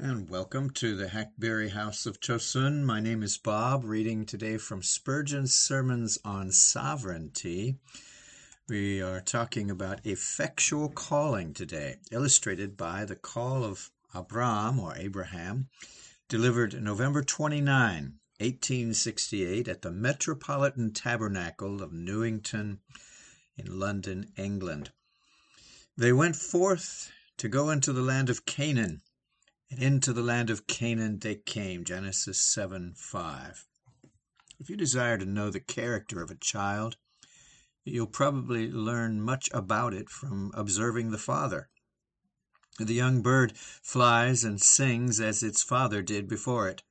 And welcome to the Hackberry House of Chosun. My name is Bob, reading today from Spurgeon's Sermons on Sovereignty. We are talking about effectual calling today, illustrated by the call of Abram or Abraham, delivered November 29, 1868, at the Metropolitan Tabernacle of Newington in London, England. They went forth to go into the land of Canaan and into the land of Canaan they came. Genesis 7 5. If you desire to know the character of a child, you'll probably learn much about it from observing the father. The young bird flies and sings as its father did before it.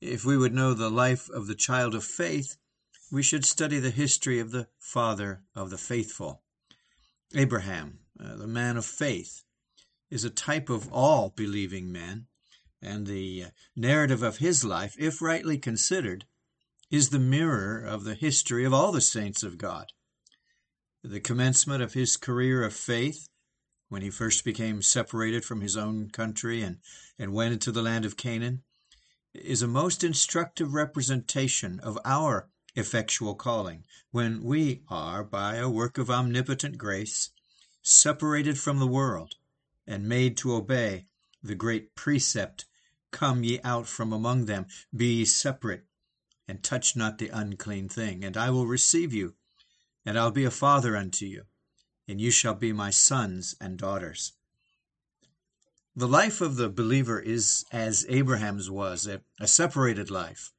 If we would know the life of the child of faith, we should study the history of the father of the faithful. Abraham, uh, the man of faith, is a type of all believing men, and the uh, narrative of his life, if rightly considered, is the mirror of the history of all the saints of God. The commencement of his career of faith, when he first became separated from his own country and, and went into the land of Canaan, is a most instructive representation of our effectual calling, when we are, by a work of omnipotent grace, separated from the world and made to obey the great precept Come ye out from among them, be ye separate, and touch not the unclean thing, and I will receive you, and I'll be a father unto you, and you shall be my sons and daughters. The life of the believer is as Abraham's was, a, a separated life,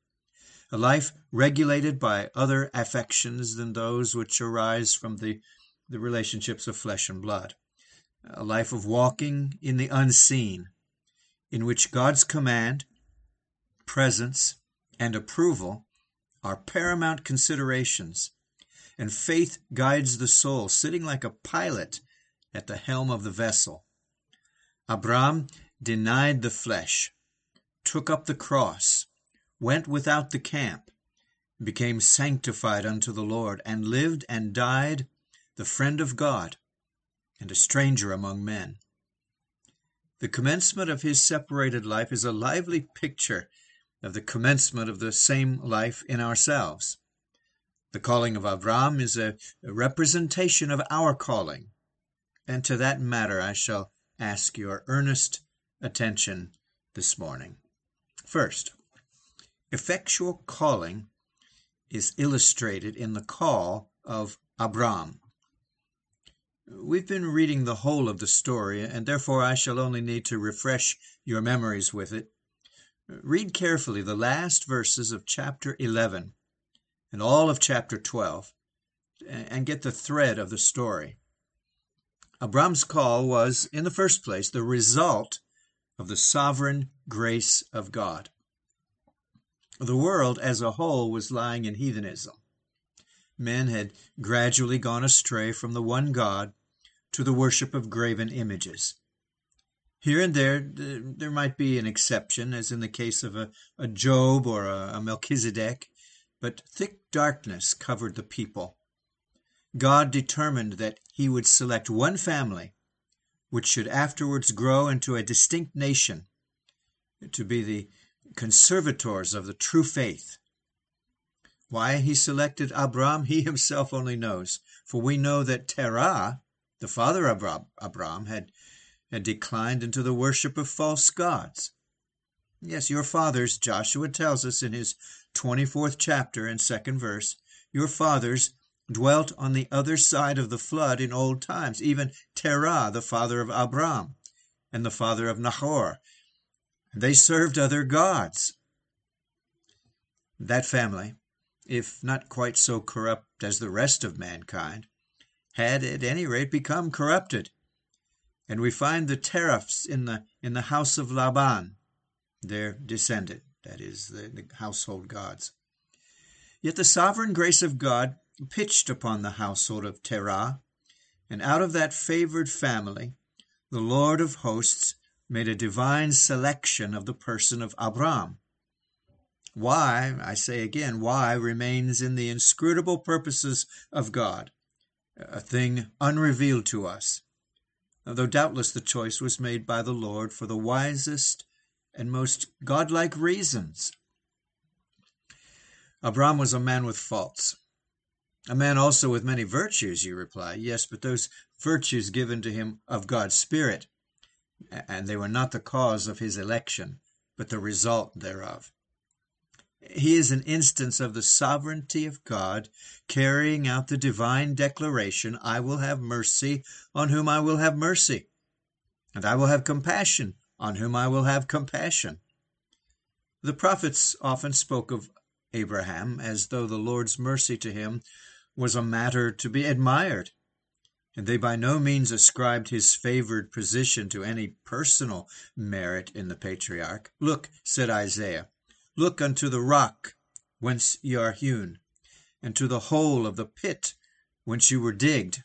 a life regulated by other affections than those which arise from the, the relationships of flesh and blood a life of walking in the unseen, in which God's command, presence, and approval are paramount considerations, and faith guides the soul, sitting like a pilot at the helm of the vessel. Abram denied the flesh, took up the cross, went without the camp, became sanctified unto the Lord, and lived and died the friend of God and a stranger among men. The commencement of his separated life is a lively picture of the commencement of the same life in ourselves. The calling of Avram is a, a representation of our calling, and to that matter I shall ask your earnest attention this morning. First, effectual calling is illustrated in the call of Abram. We've been reading the whole of the story, and therefore I shall only need to refresh your memories with it. Read carefully the last verses of chapter 11 and all of chapter 12 and get the thread of the story. Abram's call was, in the first place, the result of the sovereign grace of God. The world as a whole was lying in heathenism. Men had gradually gone astray from the one God to the worship of graven images. Here and there, there might be an exception, as in the case of a, a Job or a, a Melchizedek, but thick darkness covered the people. God determined that he would select one family, which should afterwards grow into a distinct nation, to be the conservators of the true faith. Why he selected Abram, he himself only knows, for we know that Terah, the father of Abram had, had declined into the worship of false gods. Yes, your fathers, Joshua tells us in his 24th chapter and second verse, your fathers dwelt on the other side of the flood in old times, even Terah, the father of Abram, and the father of Nahor. They served other gods. That family, if not quite so corrupt as the rest of mankind, had at any rate become corrupted. And we find the Teraphs in the in the house of Laban, their descendant, that is, the, the household gods. Yet the sovereign grace of God pitched upon the household of Terah, and out of that favored family, the Lord of hosts made a divine selection of the person of Abram. Why, I say again, why remains in the inscrutable purposes of God a thing unrevealed to us, though doubtless the choice was made by the Lord for the wisest and most godlike reasons. Abram was a man with faults. A man also with many virtues, you reply. Yes, but those virtues given to him of God's Spirit, and they were not the cause of his election, but the result thereof. He is an instance of the sovereignty of God carrying out the divine declaration, I will have mercy on whom I will have mercy, and I will have compassion on whom I will have compassion. The prophets often spoke of Abraham as though the Lord's mercy to him was a matter to be admired, and they by no means ascribed his favored position to any personal merit in the patriarch. Look, said Isaiah, look unto the rock whence ye are hewn, and to the hole of the pit whence you were digged.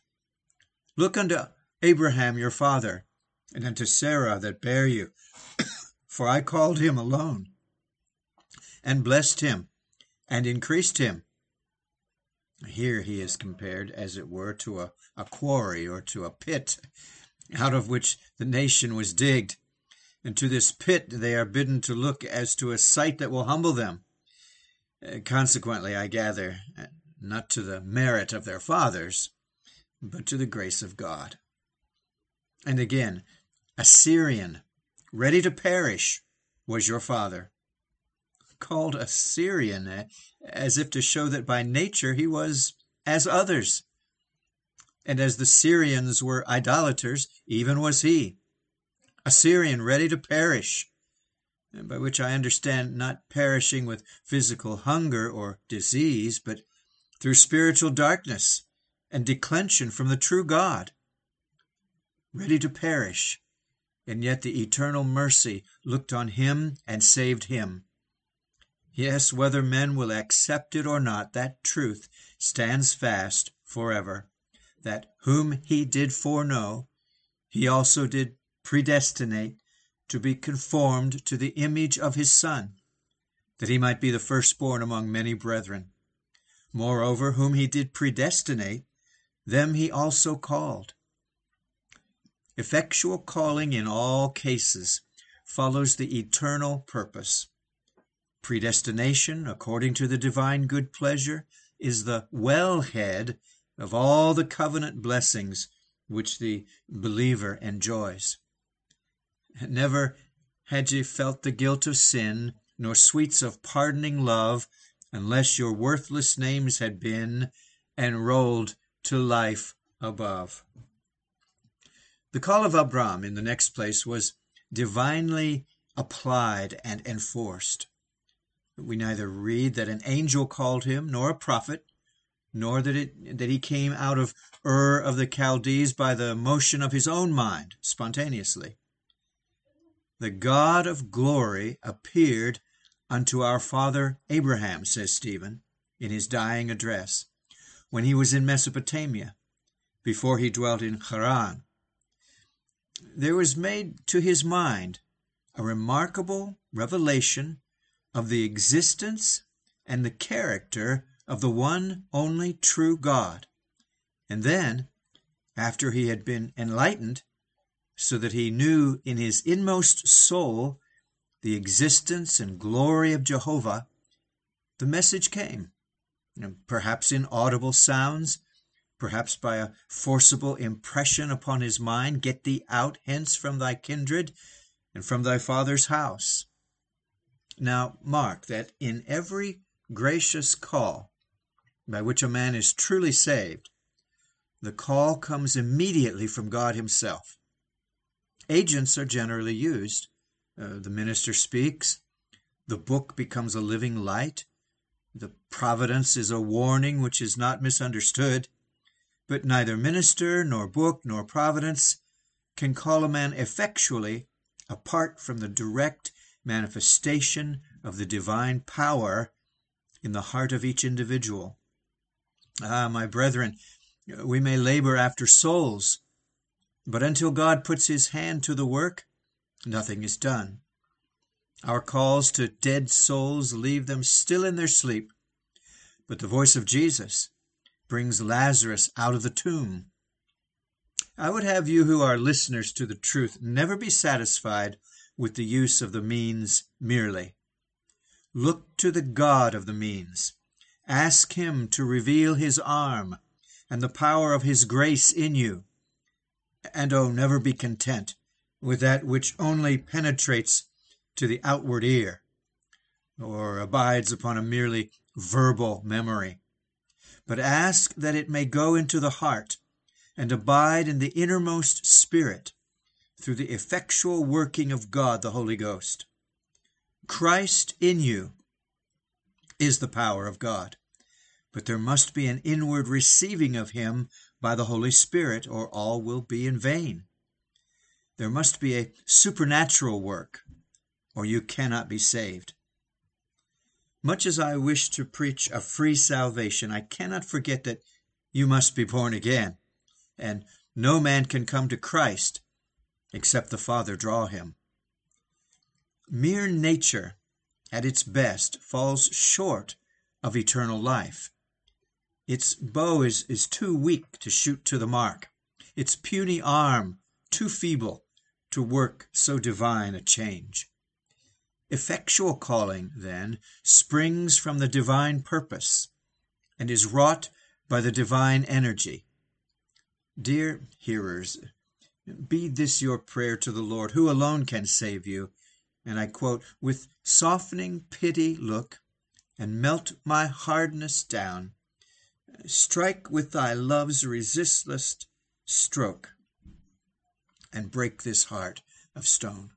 Look unto Abraham your father, and unto Sarah that bare you. For I called him alone, and blessed him, and increased him. Here he is compared, as it were, to a, a quarry or to a pit, out of which the nation was digged. And to this pit they are bidden to look as to a sight that will humble them. Uh, consequently, I gather, uh, not to the merit of their fathers, but to the grace of God. And again, a Syrian, ready to perish, was your father. Called a Syrian, eh, as if to show that by nature he was as others. And as the Syrians were idolaters, even was he. A Syrian ready to perish, by which I understand not perishing with physical hunger or disease, but through spiritual darkness and declension from the true God. Ready to perish, and yet the eternal mercy looked on him and saved him. Yes, whether men will accept it or not, that truth stands fast forever, that whom he did foreknow, he also did predestinate to be conformed to the image of his Son, that he might be the firstborn among many brethren. Moreover, whom he did predestinate, them he also called. Effectual calling in all cases follows the eternal purpose. Predestination, according to the divine good pleasure, is the well head of all the covenant blessings which the believer enjoys. Never had ye felt the guilt of sin, nor sweets of pardoning love, unless your worthless names had been enrolled to life above. The call of Abram in the next place was divinely applied and enforced. We neither read that an angel called him, nor a prophet, nor that, it, that he came out of Ur of the Chaldees by the motion of his own mind, spontaneously. The God of glory appeared unto our father Abraham, says Stephen, in his dying address, when he was in Mesopotamia, before he dwelt in Haran there was made to his mind a remarkable revelation of the existence and the character of the one only true God. And then, after he had been enlightened, so that he knew in his inmost soul the existence and glory of Jehovah, the message came, perhaps in audible sounds, perhaps by a forcible impression upon his mind, Get thee out hence from thy kindred and from thy father's house. Now, mark that in every gracious call by which a man is truly saved, the call comes immediately from God Himself. Agents are generally used. Uh, the minister speaks, the book becomes a living light, the providence is a warning which is not misunderstood, but neither minister, nor book, nor providence can call a man effectually apart from the direct manifestation of the divine power in the heart of each individual. Ah, my brethren, we may labor after souls, but until God puts his hand to the work, nothing is done. Our calls to dead souls leave them still in their sleep, but the voice of Jesus brings Lazarus out of the tomb. I would have you who are listeners to the truth never be satisfied with the use of the means merely. Look to the God of the means. Ask him to reveal his arm and the power of his grace in you. And oh, never be content with that which only penetrates to the outward ear, or abides upon a merely verbal memory. But ask that it may go into the heart and abide in the innermost spirit through the effectual working of God the Holy Ghost. Christ in you is the power of God, but there must be an inward receiving of Him by the Holy Spirit, or all will be in vain. There must be a supernatural work, or you cannot be saved. Much as I wish to preach a free salvation, I cannot forget that you must be born again, and no man can come to Christ except the Father draw him. Mere nature, at its best, falls short of eternal life. Its bow is, is too weak to shoot to the mark, its puny arm too feeble to work so divine a change. Effectual calling, then, springs from the divine purpose and is wrought by the divine energy. Dear hearers, be this your prayer to the Lord, who alone can save you. And I quote, with softening pity look, and melt my hardness down. Strike with thy love's resistless stroke, and break this heart of stone.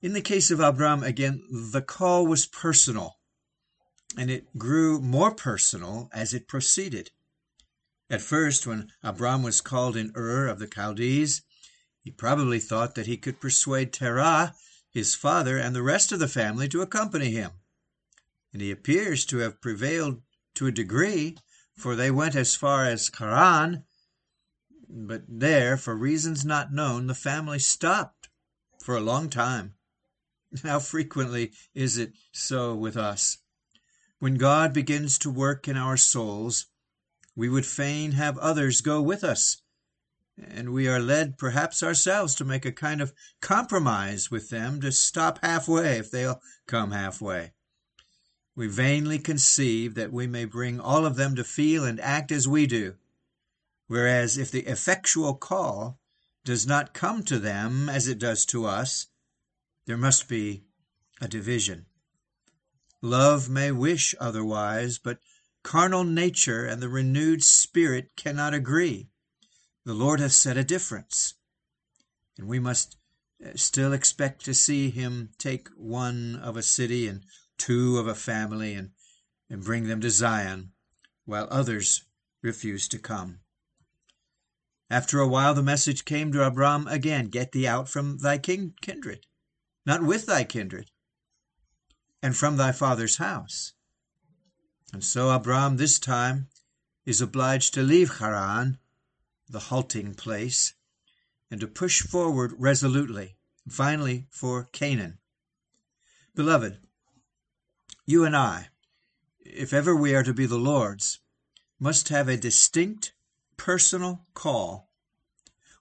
In the case of Abram, again, the call was personal, and it grew more personal as it proceeded. At first, when Abram was called in Ur of the Chaldees, he probably thought that he could persuade Terah, his father, and the rest of the family to accompany him. And he appears to have prevailed to a degree, for they went as far as Haran, but there, for reasons not known, the family stopped for a long time. How frequently is it so with us? When God begins to work in our souls, we would fain have others go with us, and we are led perhaps ourselves to make a kind of compromise with them to stop halfway if they'll come halfway. We vainly conceive that we may bring all of them to feel and act as we do, whereas if the effectual call does not come to them as it does to us, there must be a division. Love may wish otherwise, but Carnal nature and the renewed spirit cannot agree. The Lord has set a difference, and we must uh, still expect to see him take one of a city and two of a family and, and bring them to Zion, while others refuse to come. After a while, the message came to Abram again Get thee out from thy king- kindred, not with thy kindred, and from thy father's house. And so Abram this time is obliged to leave Haran, the halting place, and to push forward resolutely, finally for Canaan. Beloved, you and I, if ever we are to be the Lord's, must have a distinct personal call.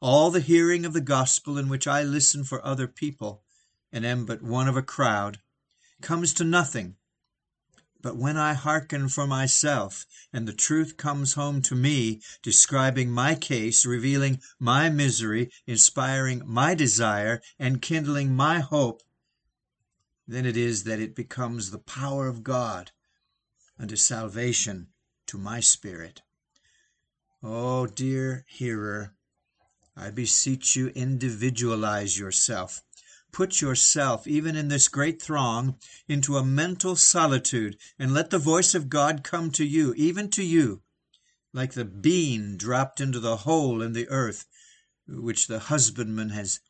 All the hearing of the gospel in which I listen for other people and am but one of a crowd comes to nothing but when I hearken for myself, and the truth comes home to me, describing my case, revealing my misery, inspiring my desire, and kindling my hope, then it is that it becomes the power of God unto salvation to my spirit. Oh, dear hearer, I beseech you, individualize yourself. Put yourself, even in this great throng, into a mental solitude, and let the voice of God come to you, even to you, like the bean dropped into the hole in the earth, which the husbandman has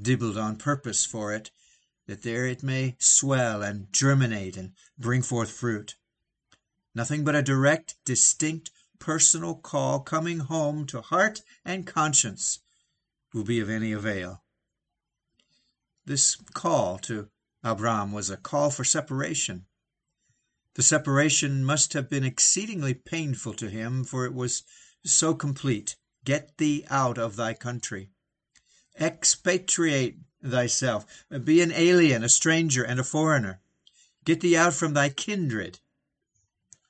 dibbled on purpose for it, that there it may swell and germinate and bring forth fruit. Nothing but a direct, distinct, personal call coming home to heart and conscience will be of any avail. This call to Abram was a call for separation. The separation must have been exceedingly painful to him, for it was so complete. Get thee out of thy country. Expatriate thyself. Be an alien, a stranger, and a foreigner. Get thee out from thy kindred.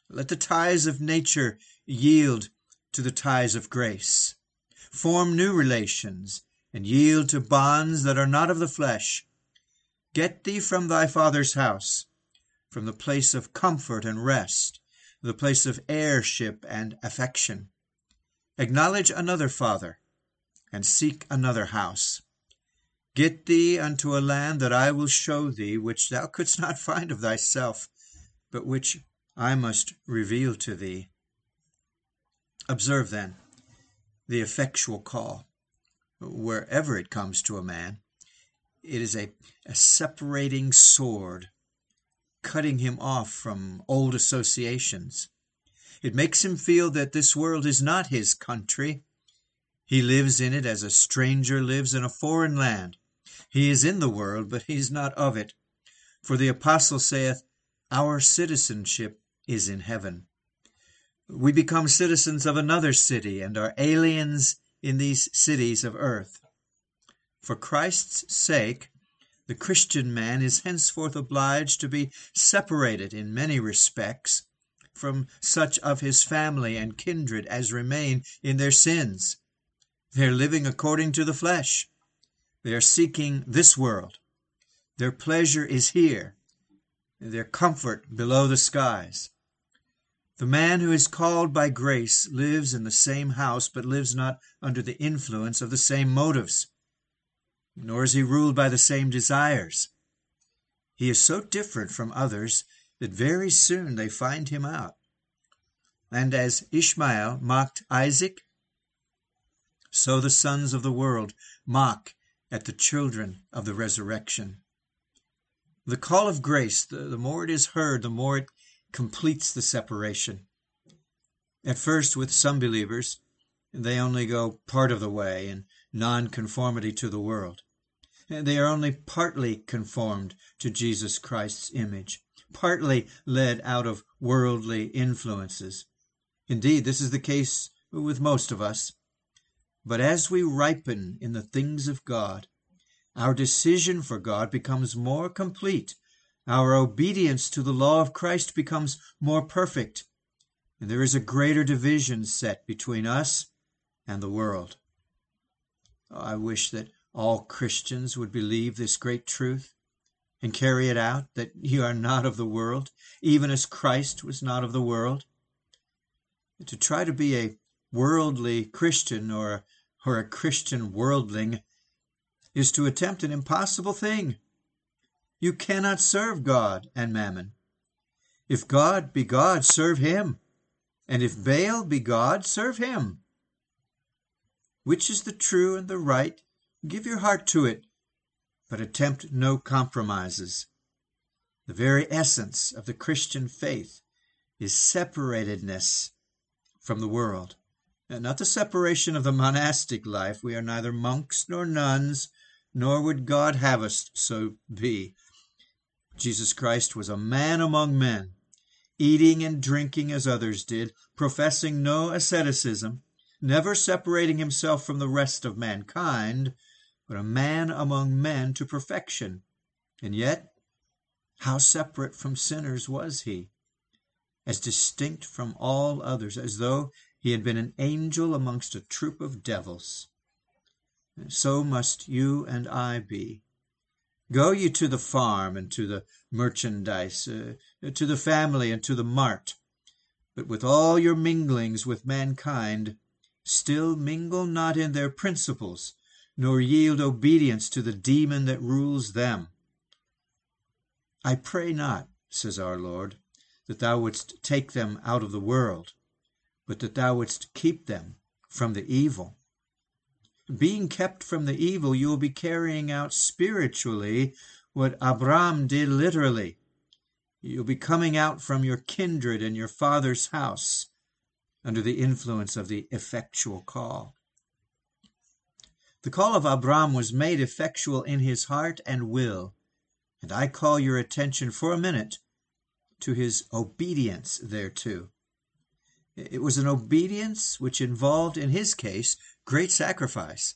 Let the ties of nature yield to the ties of grace. Form new relations, and yield to bonds that are not of the flesh. Get thee from thy father's house, from the place of comfort and rest, the place of heirship and affection. Acknowledge another father, and seek another house. Get thee unto a land that I will show thee, which thou couldst not find of thyself, but which I must reveal to thee. Observe, then, the effectual call. Wherever it comes to a man, it is a, a separating sword, cutting him off from old associations. It makes him feel that this world is not his country. He lives in it as a stranger lives in a foreign land. He is in the world, but he is not of it. For the apostle saith, Our citizenship is in heaven. We become citizens of another city and are aliens in these cities of earth. For Christ's sake, the Christian man is henceforth obliged to be separated in many respects from such of his family and kindred as remain in their sins. They are living according to the flesh. They are seeking this world. Their pleasure is here, their comfort below the skies. The man who is called by grace lives in the same house, but lives not under the influence of the same motives, nor is he ruled by the same desires. He is so different from others that very soon they find him out. And as Ishmael mocked Isaac, so the sons of the world mock at the children of the resurrection. The call of grace, the, the more it is heard, the more it completes the separation. At first, with some believers, they only go part of the way in nonconformity to the world. They are only partly conformed to Jesus Christ's image, partly led out of worldly influences. Indeed, this is the case with most of us. But as we ripen in the things of God, our decision for God becomes more complete our obedience to the law of Christ becomes more perfect, and there is a greater division set between us and the world. I wish that all Christians would believe this great truth and carry it out that you are not of the world, even as Christ was not of the world. To try to be a worldly Christian or, or a Christian worldling is to attempt an impossible thing. You cannot serve God and mammon. If God be God, serve him. And if Baal be God, serve him. Which is the true and the right? Give your heart to it, but attempt no compromises. The very essence of the Christian faith is separatedness from the world. And not the separation of the monastic life. We are neither monks nor nuns, nor would God have us so be. Jesus Christ was a man among men, eating and drinking as others did, professing no asceticism, never separating himself from the rest of mankind, but a man among men to perfection. And yet, how separate from sinners was he? As distinct from all others, as though he had been an angel amongst a troop of devils. So must you and I be. Go ye to the farm and to the merchandise, uh, to the family and to the mart. But with all your minglings with mankind, still mingle not in their principles, nor yield obedience to the demon that rules them. I pray not, says our Lord, that thou wouldst take them out of the world, but that thou wouldst keep them from the evil being kept from the evil, you will be carrying out spiritually what Abram did literally. You'll be coming out from your kindred and your father's house under the influence of the effectual call. The call of Abram was made effectual in his heart and will, and I call your attention for a minute to his obedience thereto. It was an obedience which involved, in his case, great sacrifice.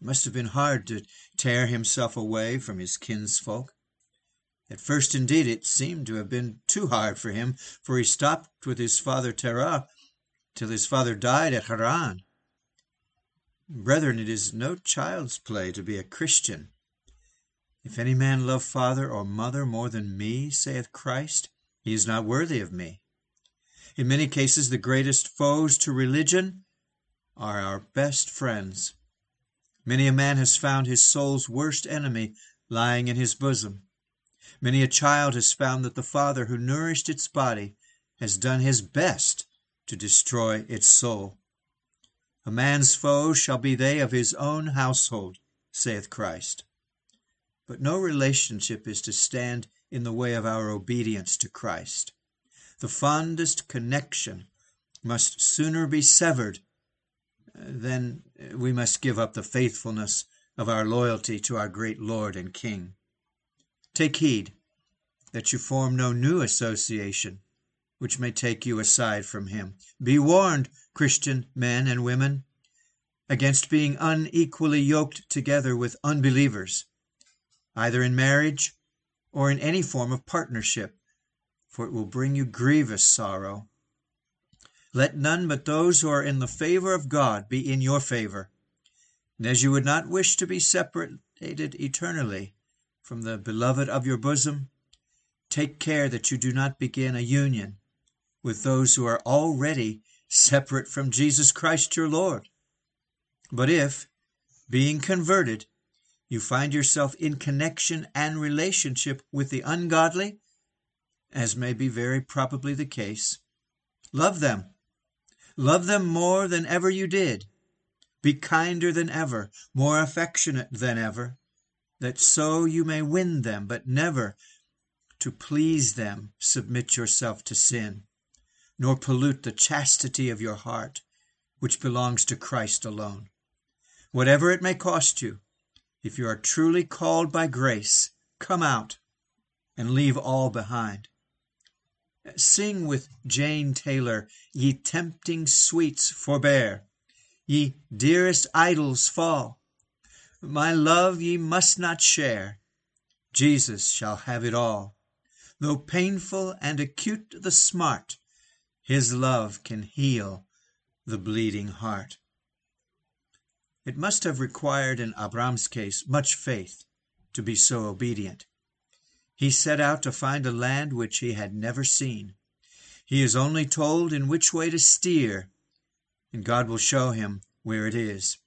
It must have been hard to tear himself away from his kinsfolk. At first, indeed, it seemed to have been too hard for him, for he stopped with his father Terah till his father died at Haran. Brethren, it is no child's play to be a Christian. If any man love father or mother more than me, saith Christ, he is not worthy of me. In many cases, the greatest foes to religion are our best friends. Many a man has found his soul's worst enemy lying in his bosom. Many a child has found that the father who nourished its body has done his best to destroy its soul. A man's foes shall be they of his own household, saith Christ. But no relationship is to stand in the way of our obedience to Christ. The fondest connection must sooner be severed uh, than we must give up the faithfulness of our loyalty to our great Lord and King. Take heed that you form no new association which may take you aside from him. Be warned, Christian men and women, against being unequally yoked together with unbelievers, either in marriage or in any form of partnership, for it will bring you grievous sorrow. Let none but those who are in the favor of God be in your favor. And as you would not wish to be separated eternally, from the beloved of your bosom, take care that you do not begin a union with those who are already separate from Jesus Christ your Lord. But if, being converted, you find yourself in connection and relationship with the ungodly, as may be very probably the case, love them. Love them more than ever you did. Be kinder than ever, more affectionate than ever, that so you may win them, but never to please them submit yourself to sin, nor pollute the chastity of your heart, which belongs to Christ alone. Whatever it may cost you, if you are truly called by grace, come out and leave all behind. Sing with Jane Taylor, Ye tempting sweets forbear, ye dearest idols fall, my love ye must not share. Jesus shall have it all. Though painful and acute the smart, his love can heal the bleeding heart. It must have required in Abram's case much faith to be so obedient. He set out to find a land which he had never seen. He is only told in which way to steer, and God will show him where it is.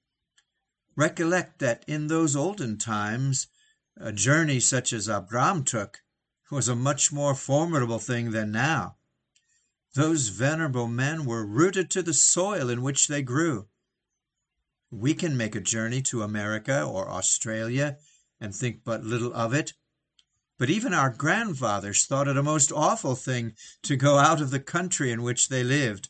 Recollect that in those olden times a journey such as Abram took was a much more formidable thing than now. Those venerable men were rooted to the soil in which they grew. We can make a journey to America or Australia and think but little of it. But even our grandfathers thought it a most awful thing to go out of the country in which they lived,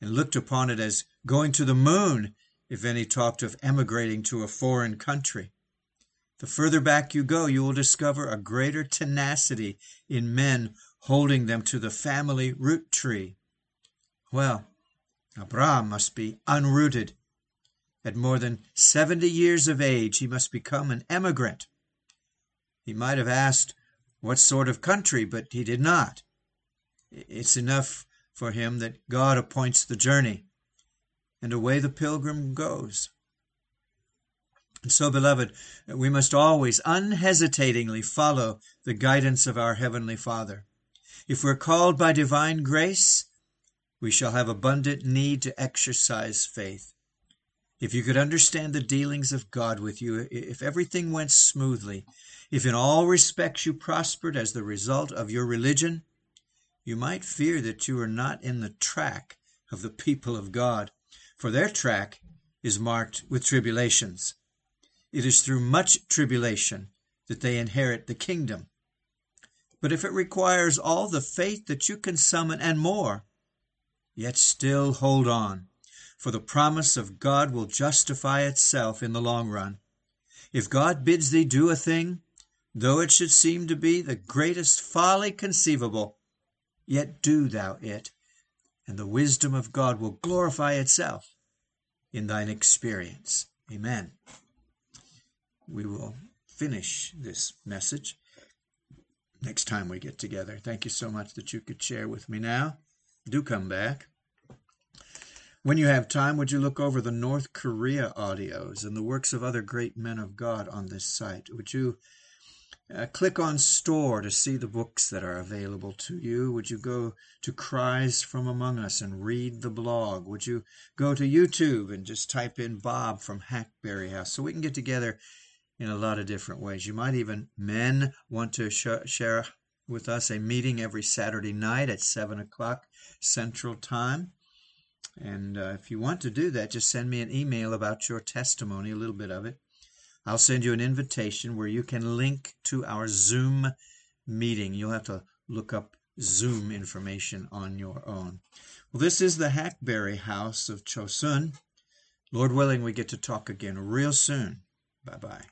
and looked upon it as going to the moon if any talked of emigrating to a foreign country. The further back you go, you will discover a greater tenacity in men holding them to the family root tree. Well, Abraham must be unrooted. At more than seventy years of age, he must become an emigrant. He might have asked what sort of country, but he did not. It's enough for him that God appoints the journey and away the pilgrim goes. And so, beloved, we must always unhesitatingly follow the guidance of our Heavenly Father. If we're called by divine grace, we shall have abundant need to exercise faith. If you could understand the dealings of God with you, if everything went smoothly, if in all respects you prospered as the result of your religion, you might fear that you are not in the track of the people of God for their track is marked with tribulations. It is through much tribulation that they inherit the kingdom. But if it requires all the faith that you can summon and more, yet still hold on, for the promise of God will justify itself in the long run. If God bids thee do a thing, though it should seem to be the greatest folly conceivable, yet do thou it, and the wisdom of God will glorify itself in thine experience. Amen. we will finish this message next time we get together. Thank you so much that you could share with me now. Do come back. When you have time, would you look over the North Korea audios and the works of other great men of God on this site? Would you uh, click on store to see the books that are available to you. Would you go to Cries from Among Us and read the blog? Would you go to YouTube and just type in Bob from Hackberry House so we can get together in a lot of different ways? You might even, men, want to sh- share with us a meeting every Saturday night at 7 o'clock Central Time. And uh, if you want to do that, just send me an email about your testimony, a little bit of it I'll send you an invitation where you can link to our Zoom meeting. You'll have to look up Zoom information on your own. Well, this is the Hackberry House of Chosun. Lord willing, we get to talk again real soon. Bye bye.